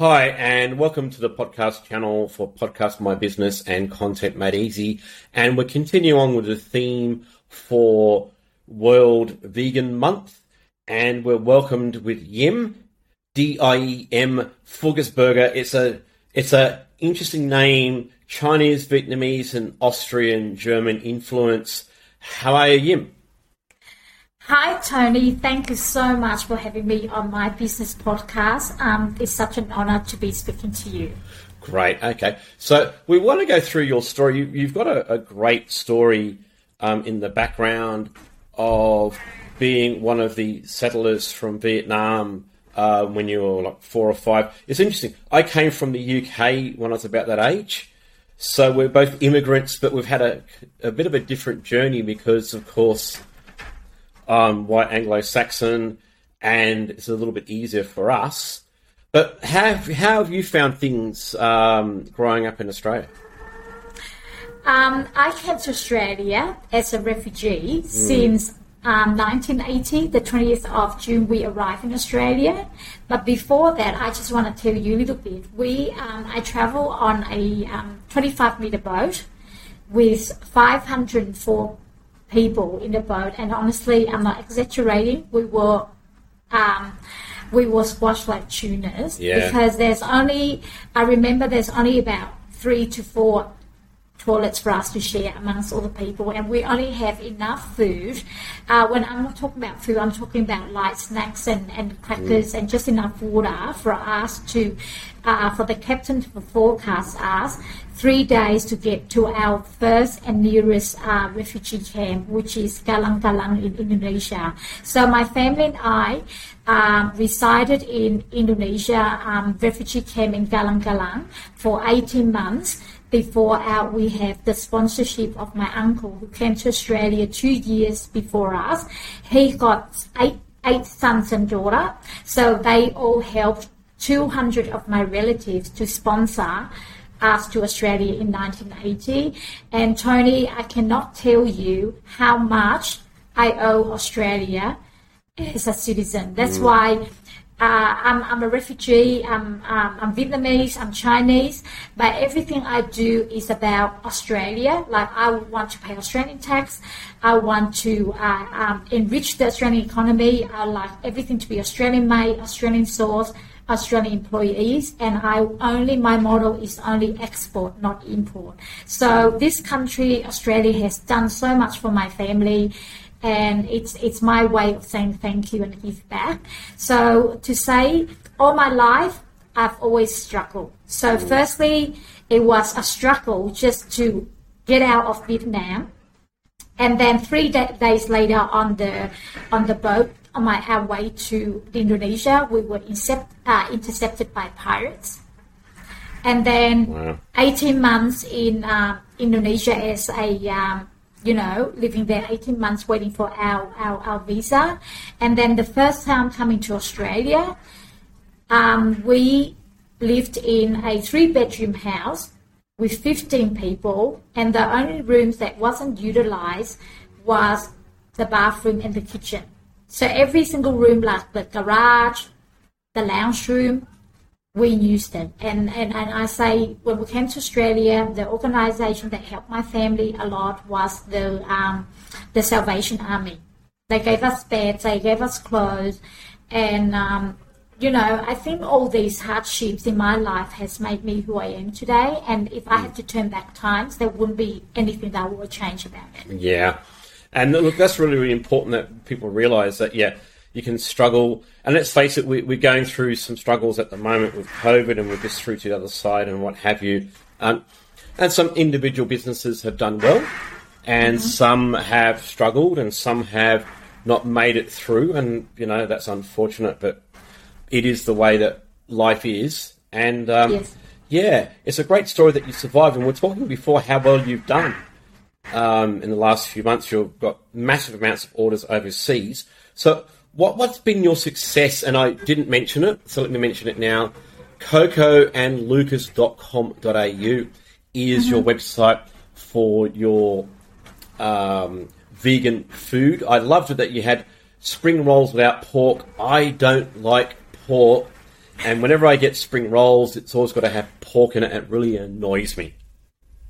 Hi, and welcome to the podcast channel for Podcast My Business and Content Made Easy. And we're continuing on with the theme for World Vegan Month. And we're welcomed with Yim, D-I-E-M Fuggersberger. It's a, it's a interesting name, Chinese, Vietnamese, and Austrian, German influence. How are you, Yim? Hi, Tony. Thank you so much for having me on my business podcast. Um, it's such an honor to be speaking to you. Great. Okay. So we want to go through your story. You, have got a, a, great story um, in the background of being one of the settlers from Vietnam uh, when you were like four or five. It's interesting. I came from the UK when I was about that age. So we're both immigrants, but we've had a, a bit of a different journey because, of course, um, white Anglo-Saxon, and it's a little bit easier for us. But how, how have you found things um, growing up in Australia? Um, I came to Australia as a refugee mm. since um, 1980, the 20th of June, we arrived in Australia. But before that, I just want to tell you a little bit. We, um, I travel on a um, 25 meter boat with 504 people in the boat. And honestly, I'm not exaggerating. We were um, we were squashed like tunas yeah. because there's only I remember there's only about three to four toilets for us to share amongst all the people, and we only have enough food. Uh, when I'm not talking about food, I'm talking about light snacks and, and crackers mm. and just enough water for us to, uh, for the captain to forecast us three days to get to our first and nearest uh, refugee camp, which is Galang Galang in Indonesia. So my family and I um, resided in Indonesia um, refugee camp in Galang Galang for 18 months before our, we have the sponsorship of my uncle who came to Australia two years before us. He got eight, eight sons and daughter. So they all helped 200 of my relatives to sponsor us to Australia in 1980. And Tony, I cannot tell you how much I owe Australia as a citizen. That's mm. why uh, I'm, I'm, a refugee, I'm, um, I'm Vietnamese, I'm Chinese, but everything I do is about Australia. Like, I want to pay Australian tax, I want to uh, um, enrich the Australian economy, I like everything to be Australian made, Australian sourced. Australian employees, and I only my model is only export, not import. So this country, Australia, has done so much for my family and it's it's my way of saying thank you and give back. So to say all my life I've always struggled. So firstly, it was a struggle just to get out of Vietnam, and then three days later on the on the boat on my way to Indonesia, we were incept, uh, intercepted by pirates. And then wow. 18 months in uh, Indonesia as a um, you know, living there 18 months waiting for our, our, our visa. And then the first time coming to Australia, um, we lived in a three bedroom house with 15 people, and the only rooms that wasn't utilized was the bathroom and the kitchen. So every single room, like the garage, the lounge room, we used it. And, and, and I say, when we came to Australia, the organization that helped my family a lot was the, um, the Salvation Army. They gave us beds, they gave us clothes, and, um, you know, I think all these hardships in my life has made me who I am today. And if I had to turn back times, there wouldn't be anything that would change about it. Yeah. And look, that's really, really important that people realize that, yeah, you can struggle. And let's face it, we, are going through some struggles at the moment with COVID, and we're just through to the other side and what have you. Um, and some individual businesses have done well, and mm-hmm. some have struggled, and some have not made it through. And you know that's unfortunate, but it is the way that life is. And um, yes. yeah, it's a great story that you survived. And we're talking before how well you've done um, in the last few months. You've got massive amounts of orders overseas. So what, what's been your success? And I didn't mention it, so let me mention it now. cocoandlucas.com.au is mm-hmm. your website for your um, vegan food. I loved it that you had spring rolls without pork. I don't like pork. And whenever I get spring rolls, it's always got to have pork in it. It really annoys me.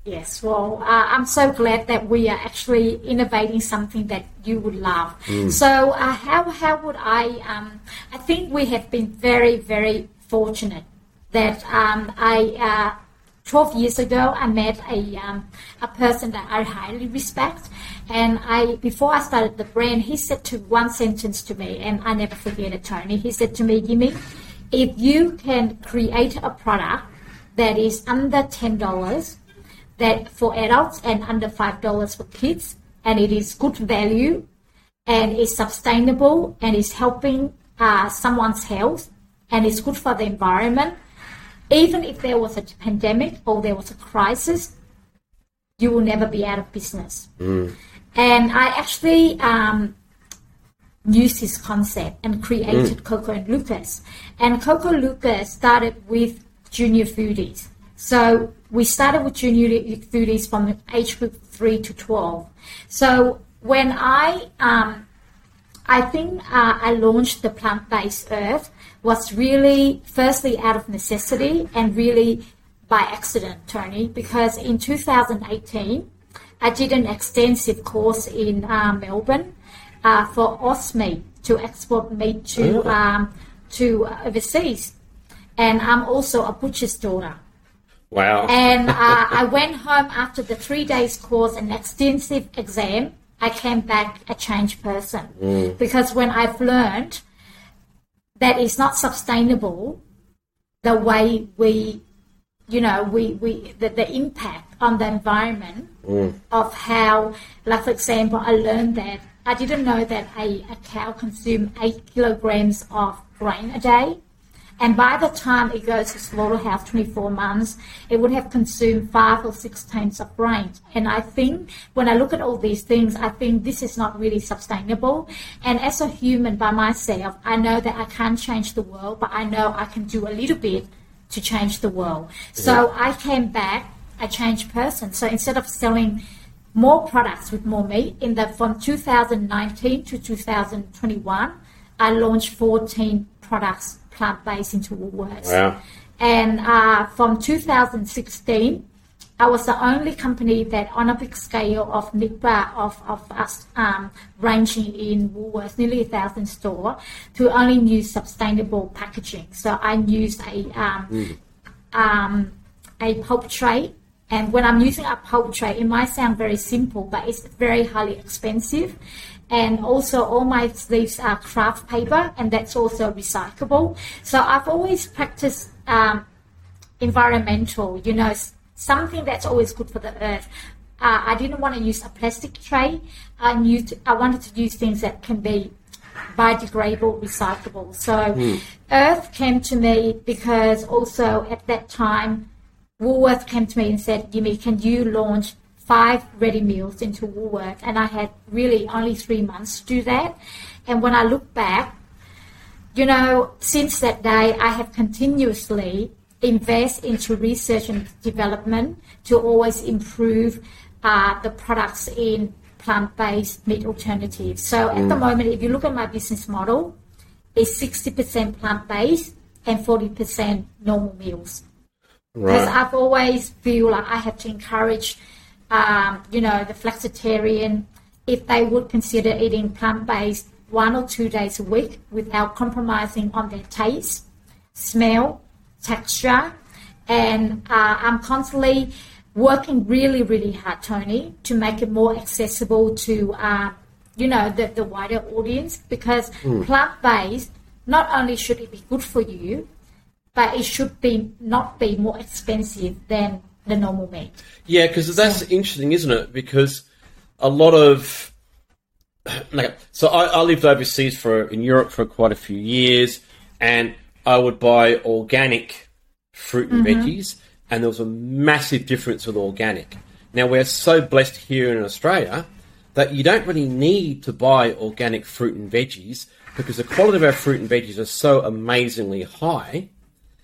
Yes, well, uh, I'm so glad that we are actually innovating something that you would love. So, uh, how how would I? Um, I think we have been very very fortunate that um, I. Uh, 12 years ago, I met a, um, a person that I highly respect. And I, before I started the brand, he said to one sentence to me, and I never forget it, Tony. He said to me, Gimme, if you can create a product that is under $10, that for adults and under $5 for kids, and it is good value, and is sustainable, and is helping uh, someone's health, and is good for the environment, even if there was a pandemic or there was a crisis, you will never be out of business. And I actually um, used his concept and created Coco and Lucas. And Coco Lucas started with junior foodies. So we started with junior foodies from age group 3 to 12. So when I um, I think uh, I launched the plant-based earth was really firstly out of necessity and really by accident, Tony, because in 2018 I did an extensive course in uh, Melbourne uh, for OSME to export meat to Oh. um, to overseas, and I'm also a butcher's daughter. Wow. And uh, I went home after the three days course and extensive exam. I came back a changed person because when I've learned that it's not sustainable, the way we, you know, we, we the, the impact on the environment of how, like for example, I learned that I didn't know that a, a cow consumes eight kilograms of grain a day. And by the time it goes to slaughterhouse, 24 months, it would have consumed five or six tons of grain. And I think when I look at all these things, I think this is not really sustainable. And as a human by myself, I know that I can't change the world, but I know I can do a little bit to change the world. So I came back a changed person. So instead of selling more products with more meat, in the from 2019 to 2021, I launched 14 products plant-based into Woolworths. Wow. And uh, from 2016, I was the only company that, on a big scale of NIPA of, of us um, ranging in Woolworths, nearly a thousand store, to only use sustainable packaging. So I used a um, um, a pulp tray. And when I'm using a pulp tray, it might sound very simple, but it's very highly expensive. And also, all my sleeves are kraft paper, and that's also recyclable. So I've always practiced um, environmental, you know, something that's always good for the earth. Uh, I didn't want to use a plastic tray. I, used, I wanted to use things that can be biodegradable, recyclable. So Earth came to me because also at that time, Woolworth came to me and said, Jimmy, can you launch five ready meals into Woolworth? And I had really only three months to do that. And when I look back, you know, since that day, I have continuously invest into research and development to always improve uh, the products in plant-based meat alternatives. So at the moment, if you look at my business model, it's 60% plant-based and 40% normal meals because Right. I've always feel like I have to encourage, um, you know, the flexitarian if they would consider eating plant based one or two days a week without compromising on their taste, smell, texture, and uh, I'm constantly working really, really hard, Tony, to make it more accessible to, uh, you know, the, the wider audience because plant based not only should it be good for you, but it should be not be more expensive than the normal meat. Yeah, because that's interesting, isn't it? Because a lot of like, so I, I lived overseas for in Europe for quite a few years, and I would buy organic fruit and mm-hmm. veggies, and there was a massive difference with organic. Now we're so blessed here in Australia that you don't really need to buy organic fruit and veggies because the quality of our fruit and veggies are so amazingly high.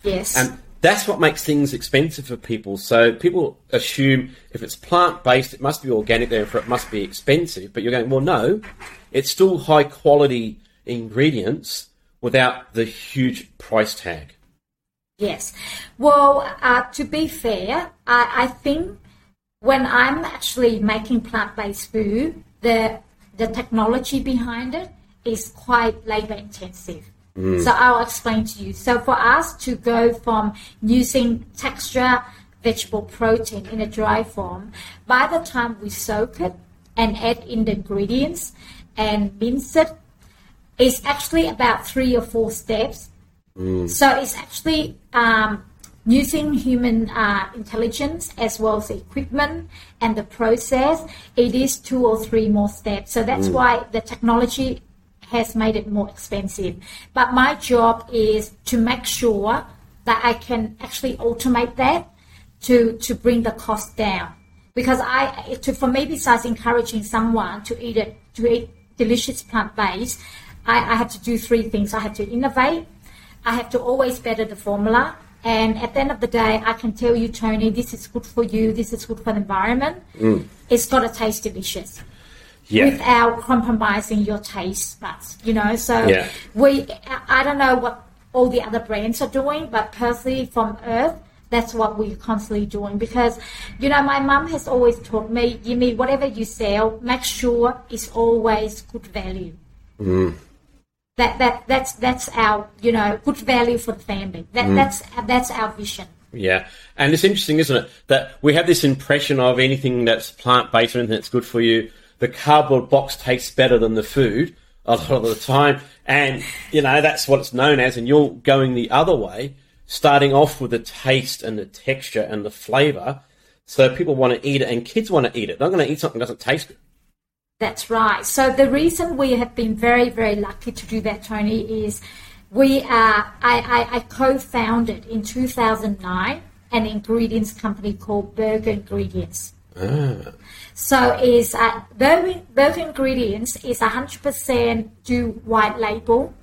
Yes. And that's what makes things expensive for people. So people assume if it's plant based, it must be organic, therefore it must be expensive. But you're going, well, no, it's still high quality ingredients without the huge price tag. Yes. Well, uh, to be fair, I, I think when I'm actually making plant-based food, the the technology behind it is quite labor intensive. So I'll explain to you. So for us to go from using texture vegetable protein in a dry form, by the time we soak it and add in the ingredients and mince it, it's actually about three or four steps. So it's actually um, using human uh, intelligence as well as equipment and the process. It is two or three more steps. So that's why the technology has made it more expensive. But my job is to make sure that I can actually automate that to to bring the cost down. Because I, to, for me, besides encouraging someone to eat it, to eat delicious plant based, I, I have to do three things. I have to innovate. I have to always better the formula. And at the end of the day, I can tell you, Tony, this is good for you. This is good for the environment. Mm. It's got to taste delicious Yeah. without compromising your taste buds. You know, so Yeah. we. I don't know what all the other brands are doing, but personally, from Earth, that's what we're constantly doing because, you know, my mum has always taught me, Yimi, whatever you sell, make sure it's always good value. Mm. That that that's that's our you know good value for the family. That mm. that's that's our vision. Yeah, and it's interesting, isn't it, that we have this impression of anything that's plant based or anything that's good for you. The cardboard box tastes better than the food a lot of the time, and you know that's what it's known as. And you're going the other way, starting off with the taste and the texture and the flavour, so people want to eat it, and kids want to eat it. They're not going to eat something that doesn't taste good. That's right. So the reason we have been very, very lucky to do that, Tony, is we are. I, I, I co-founded in 2009 an ingredients company called Burger Ingredients. So is uh, Burger, Burger Ingredients is 100% do white label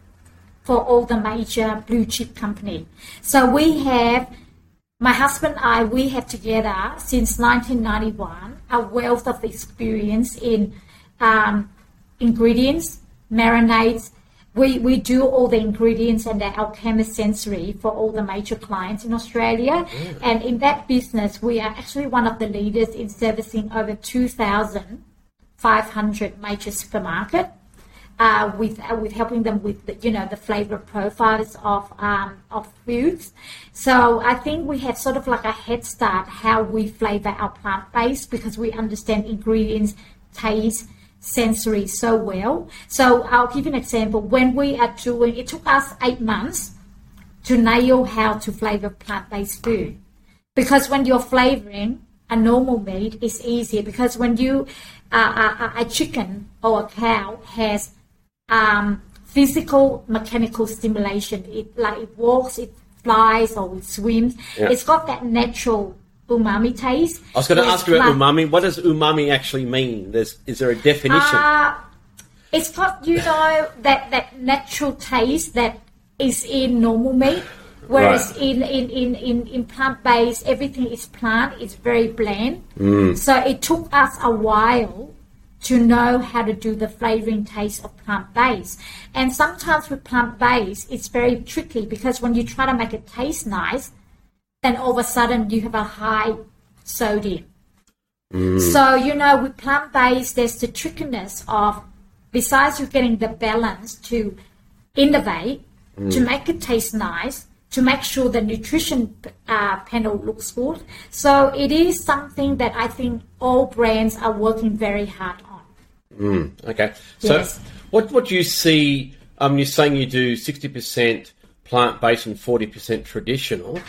for all the major blue chip company. So we have my husband and I, we have together since 1991 a wealth of experience in um, ingredients, marinades. We, we do all the ingredients and the alchemist sensory for all the major clients in Australia. And in that business, we are actually one of the leaders in servicing over 2,500 major supermarket uh, with uh, with helping them with the, you know the flavor profiles of um, of foods. So I think we have sort of like a head start how we flavor our plant based because we understand ingredients, taste, sensory so well. So I'll give you an example. When we are doing, it took us eight months to nail how to flavor plant based food because when you're flavoring a normal meat it's easier because when you uh, a, a chicken or a cow has um, physical mechanical stimulation it like it walks it flies or it swims Yeah. it's got that natural umami taste I was going to ask you about umami. What does umami actually mean? There's, is there a definition? uh, it's got you know that that natural taste that is in normal meat. Whereas Right. in, in, in, in, in plant based, everything is plant, it's very bland. So it took us a while to know how to do the flavoring taste of plant based. And sometimes with plant based, it's very tricky because when you try to make it taste nice, then all of a sudden you have a high sodium. So, you know, with plant based, there's the trickiness of, besides you getting the balance to innovate, to make it taste nice, to make sure the nutrition uh, panel looks good. So, it is something that I think all brands are working very hard on. Okay. So, Yes. what what do you see? Um, you're saying you do sixty percent plant based and forty percent traditional,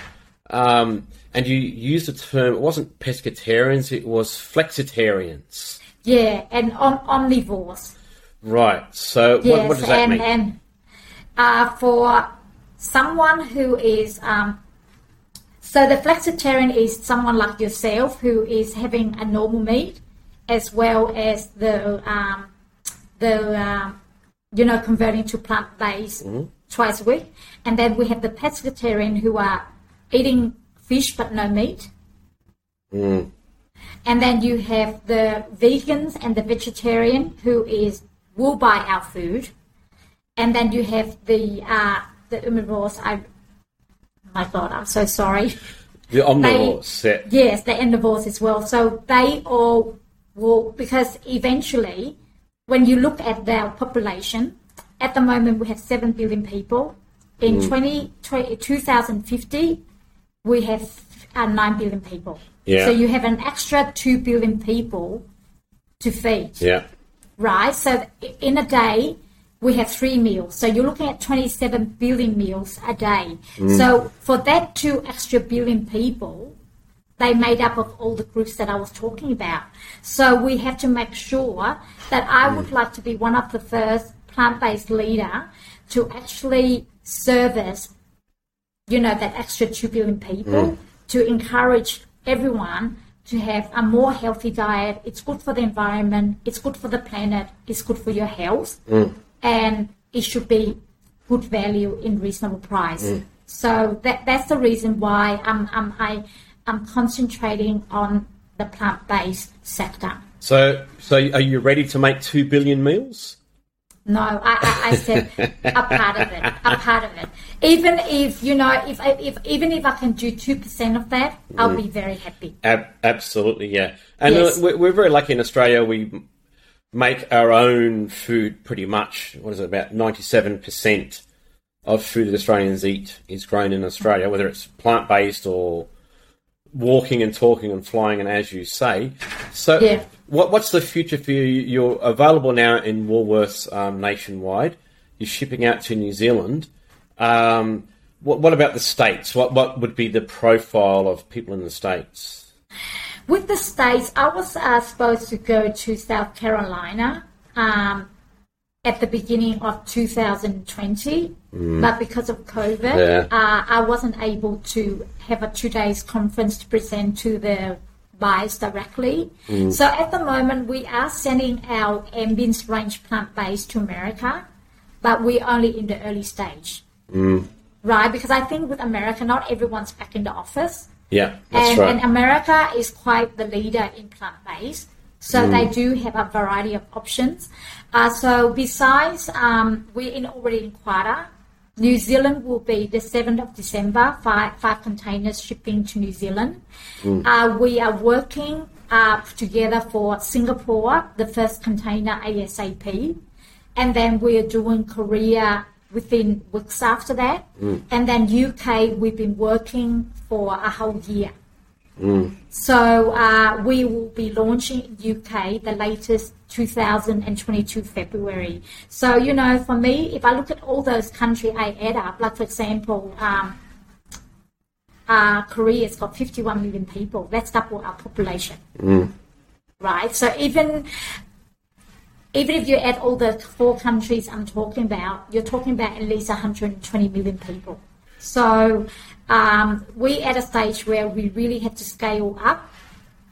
um, and you use the term. It wasn't pescatarians; it was flexitarians. Yeah, and om- omnivores. Right. So, what, Yes, what does that and, mean? and uh, for someone who is, um, so the flexitarian is someone like yourself who is having a normal meat, as well as the um, the um, you know converting to plant based twice a week, and then we have the pescatarian who are eating fish but no meat. And then you have the vegans and the vegetarian who is will buy our food, and then you have the uh, the omnivores. I my God, I'm so sorry. The omnivores. yeah. Yes, the omnivores as well. So they all will, because eventually, when you look at their population, at the moment we have 7 billion people. In 20, 20 2050, we have uh, 9 billion people. Yeah. So you have an extra 2 billion people to feed Yeah. right? So in a day, we have three meals. So you're looking at 27 billion meals a day. So for that two extra billion people, they made up of all the groups that I was talking about. So we have to make sure that I would like to be one of the first plant-based leader to actually service, you know, that extra two billion people mm. to encourage everyone to have a more healthy diet. It's good for the environment. It's good for the planet. It's good for your health, mm. and it should be good value in reasonable price. Mm. So that that's the reason why I'm I'm I, I'm concentrating on the plant-based sector. So, so are you ready to make two billion meals? No, I, I, I said a part of it, a part of it. Even if you know, if I, if even if I can do two percent of that, I'll be very happy. Ab- absolutely, yeah. And Yes. uh, we're, we're very lucky in Australia. We make our own food pretty much. What is it? About ninety-seven percent of food that Australians eat is grown in Australia, whether it's plant-based or walking and talking and flying, and as you say. So, Yeah. What, what's the future for you? You're available now in Woolworths um, nationwide. You're shipping out to New Zealand. Um, what, what about the states? What what would be the profile of people in the states? With the states, I was uh, supposed to go to South Carolina um, at the beginning of 2020, but because of COVID, Yeah. uh, I wasn't able to have a two days conference to present to the buyers directly. So at the moment, we are sending our ambience range plant based to America, but we're only in the early stage. Right, because I think with America, not everyone's back in the office Yeah, that's and, right. and America is quite the leader in plant based. So they do have a variety of options. Uh, so besides, um, we're in already in Qatar. New Zealand will be the 7th of December, five, five containers shipping to New Zealand. Uh, we are working uh, together for Singapore, the first container ASAP. And then we are doing Korea within weeks after that. And then UK, we've been working for a whole year. So uh, we will be launching in UK the latest 2022 February. So you know, for me, if I look at all those countries I add up, like for example, um, uh, Korea's got 51 million people. That's double our population, right? So even even if you add all the four countries I'm talking about, you're talking about at least 120 million people. So um, we're at a stage where we really have to scale up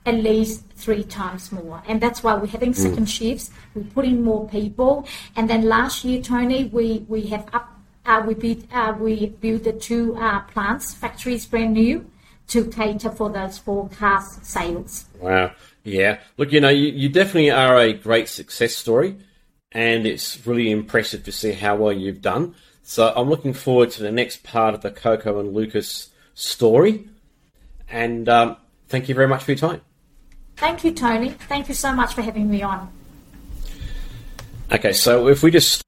at least three times more, and that's why we're having second shifts. We're putting more people, and then last year, Tony, we we have up. Uh, we built uh, we built the two uh, plants, factories brand new, to cater for those forecast sales. Wow. Yeah. Look, you know, you, you definitely are a great success story, and it's really impressive to see how well you've done. So I'm looking forward to the next part of the Coco and Lucas story. And um, thank you very much for your time. Thank you, Tony. Thank you so much for having me on. Okay, so if we just